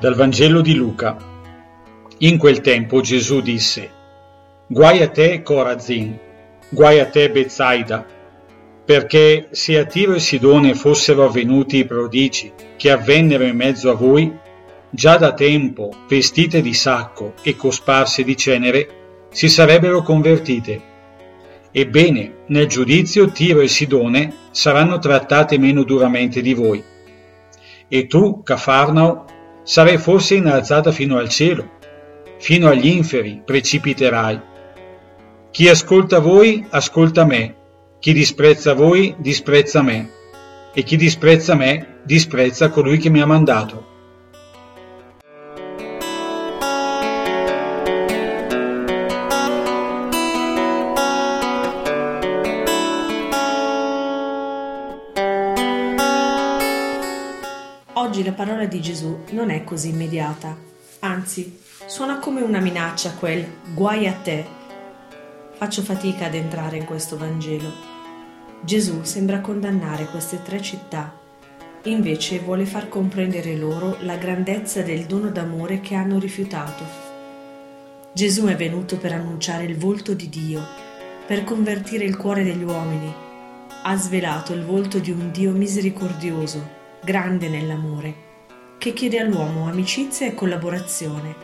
Dal Vangelo di Luca. In quel tempo Gesù disse, Guai a te, Corazin, guai a te, Bezzaida, perché se a Tiro e Sidone fossero avvenuti i prodigi che avvennero in mezzo a voi, già da tempo, vestite di sacco e cosparse di cenere, si sarebbero convertite. Ebbene, nel giudizio Tiro e Sidone saranno trattate meno duramente di voi. E tu, Cafarnao, sarai forse innalzata fino al cielo, fino agli inferi precipiterai. Chi ascolta voi, ascolta me, chi disprezza voi, disprezza me, e chi disprezza me, disprezza colui che mi ha mandato. Oggi la parola di Gesù non è così immediata, anzi suona come una minaccia quel guai a te. Faccio fatica ad entrare in questo Vangelo. Gesù sembra condannare queste tre città, invece vuole far comprendere loro la grandezza del dono d'amore che hanno rifiutato. Gesù è venuto per annunciare il volto di Dio, per convertire il cuore degli uomini. Ha svelato il volto di un Dio misericordioso grande nell'amore, che chiede all'uomo amicizia e collaborazione.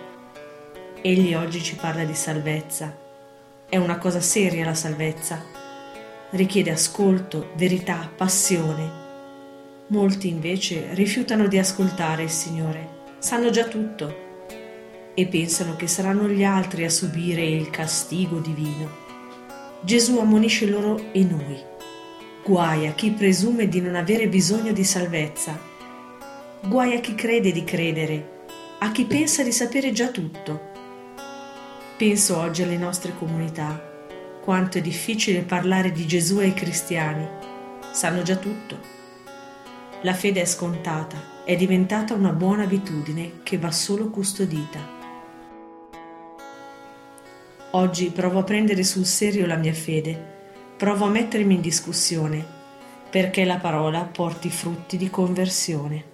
Egli oggi ci parla di salvezza. È una cosa seria la salvezza. Richiede ascolto, verità, passione. Molti invece rifiutano di ascoltare il Signore, sanno già tutto e pensano che saranno gli altri a subire il castigo divino. Gesù ammonisce loro e noi Guai a chi presume di non avere bisogno di salvezza. Guai a chi crede di credere, a chi pensa di sapere già tutto. Penso oggi alle nostre comunità, quanto è difficile parlare di Gesù ai cristiani. Sanno già tutto. La fede è scontata, è diventata una buona abitudine che va solo custodita. Oggi provo a prendere sul serio la mia fede provo a mettermi in discussione perché la parola porti frutti di conversione.